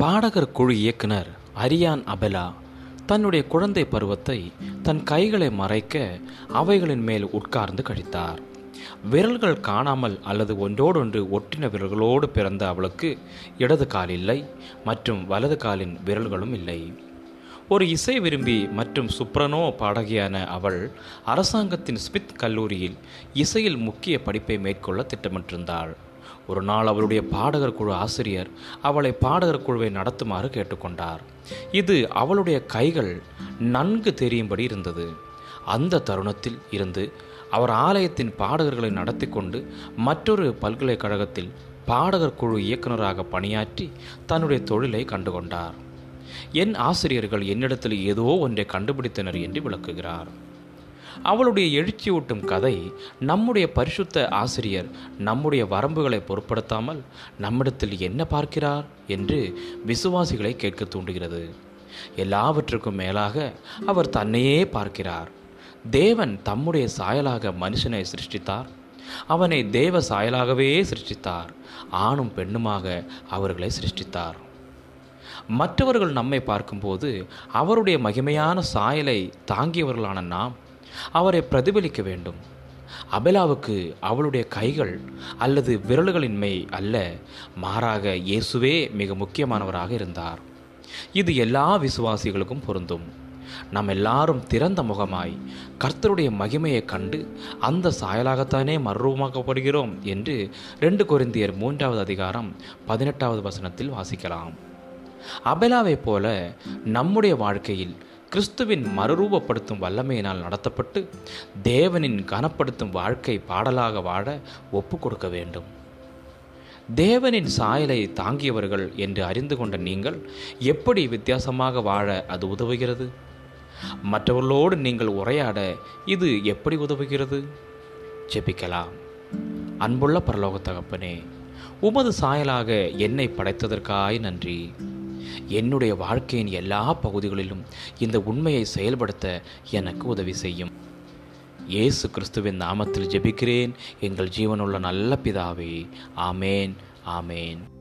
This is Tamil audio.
பாடகர் குழு இயக்குனர் அரியான் அபெலா தன்னுடைய குழந்தை பருவத்தை தன் கைகளை மறைக்க அவைகளின் மேல் உட்கார்ந்து கழித்தார். விரல்கள் காணாமல் அல்லது ஒன்றோடொன்று ஒட்டின விரல்களோடு பிறந்த அவளுக்கு இடது கால் இல்லை மற்றும் வலது காலின் விரல்களும் இல்லை. ஒரு இசை விரும்பி மற்றும் சுப்ரனோ பாடகியான அவள் அரசாங்கத்தின் ஸ்மித் கல்லூரியில் இசையில் முக்கிய படிப்பை மேற்கொள்ள திட்டமிட்டிருந்தாள். ஒரு நாள் அவளுடைய பாடகர் குழு ஆசிரியர் அவளை பாடகர் குழுவை நடத்துமாறு கேட்டுக்கொண்டார். இது அவளுடைய கைகள் நன்கு தெரியும்படி இருந்தது. அந்த தருணத்தில் இருந்து அவர் ஆலயத்தின் பாடகர்களை நடத்தி கொண்டு மற்றொரு பல்கலைக்கழகத்தில் பாடகர் குழு இயக்குநராக பணியாற்றி தன்னுடைய தொழிலை கண்டுகொண்டார். என் ஆசிரியர்கள் என்னிடத்தில் ஏதோ ஒன்றை கண்டுபிடித்தனர் என்று விளக்குகிறார். அவளுடைய எழுச்சியூட்டும் கதை நம்முடைய பரிசுத்த ஆசிரியர் நம்முடைய வரம்புகளை பொருட்படுத்தாமல் நம்மிடத்தில் என்ன பார்க்கிறார் என்று விசுவாசிகளை கேட்க தூண்டுகிறது. எல்லாவற்றுக்கும் மேலாக அவர் தன்னையே பார்க்கிறார். தேவன் தம்முடைய சாயலாக மனுஷனை சிருஷ்டித்தார். அவனை தேவ சாயலாகவே சிருஷ்டித்தார். ஆணும் பெண்ணுமாக அவர்களை சிருஷ்டித்தார். மற்றவர்கள் நம்மை பார்க்கும்போது அவருடைய மகிமையான சாயலை தாங்கியவர்களான நாம் அவரை பிரதிபலிக்க வேண்டும். அபெலாவுக்கு அவளுடைய கைகள் அல்லது விரல்களின்மை அல்ல மாறாக இயேசுவே மிக முக்கியமானவராக இருந்தார். இது எல்லா விசுவாசிகளுக்கும் பொருந்தும். நாம் எல்லாரும் திறந்த முகமாய் கர்த்தருடைய மகிமையை கண்டு அந்த சாயலாகத்தானே மறுரூபமாக்கப்படுகிறோம் என்று ரெண்டு கொரிந்தியர் மூன்றாவது அதிகாரம் பதினெட்டாவது வசனத்தில் வாசிக்கலாம். அபெலாவைப் போல நம்முடைய வாழ்க்கையில் கிறிஸ்துவின் மறுரூபப்படுத்தும் வல்லமையினால் நடத்தப்பட்டு தேவனின் கனப்படுத்தும் வாழ்க்கை பாடலாக வாழ ஒப்பு கொடுக்க வேண்டும். தேவனின் சாயலை தாங்கியவர்கள் என்று அறிந்து கொண்ட நீங்கள் எப்படி வித்தியாசமாக வாழ அது உதவுகிறது? மற்றவர்களோடு நீங்கள் உரையாட இது எப்படி உதவுகிறது? ஜெபிக்கலாம். அன்புள்ள பரலோக தகப்பனே உமது சாயலாக என்னை படைத்ததற்காய் நன்றி. என்னுடைய வாழ்க்கையின் எல்லா பகுதிகளிலும் இந்த உண்மையை செயல்படுத்த எனக்கு உதவி செய்யும். இயேசு கிறிஸ்துவின் நாமத்தில் ஜெபிக்கிறேன். எங்கள் ஜீவனுள்ள நல்ல பிதாவே. ஆமேன். ஆமேன்.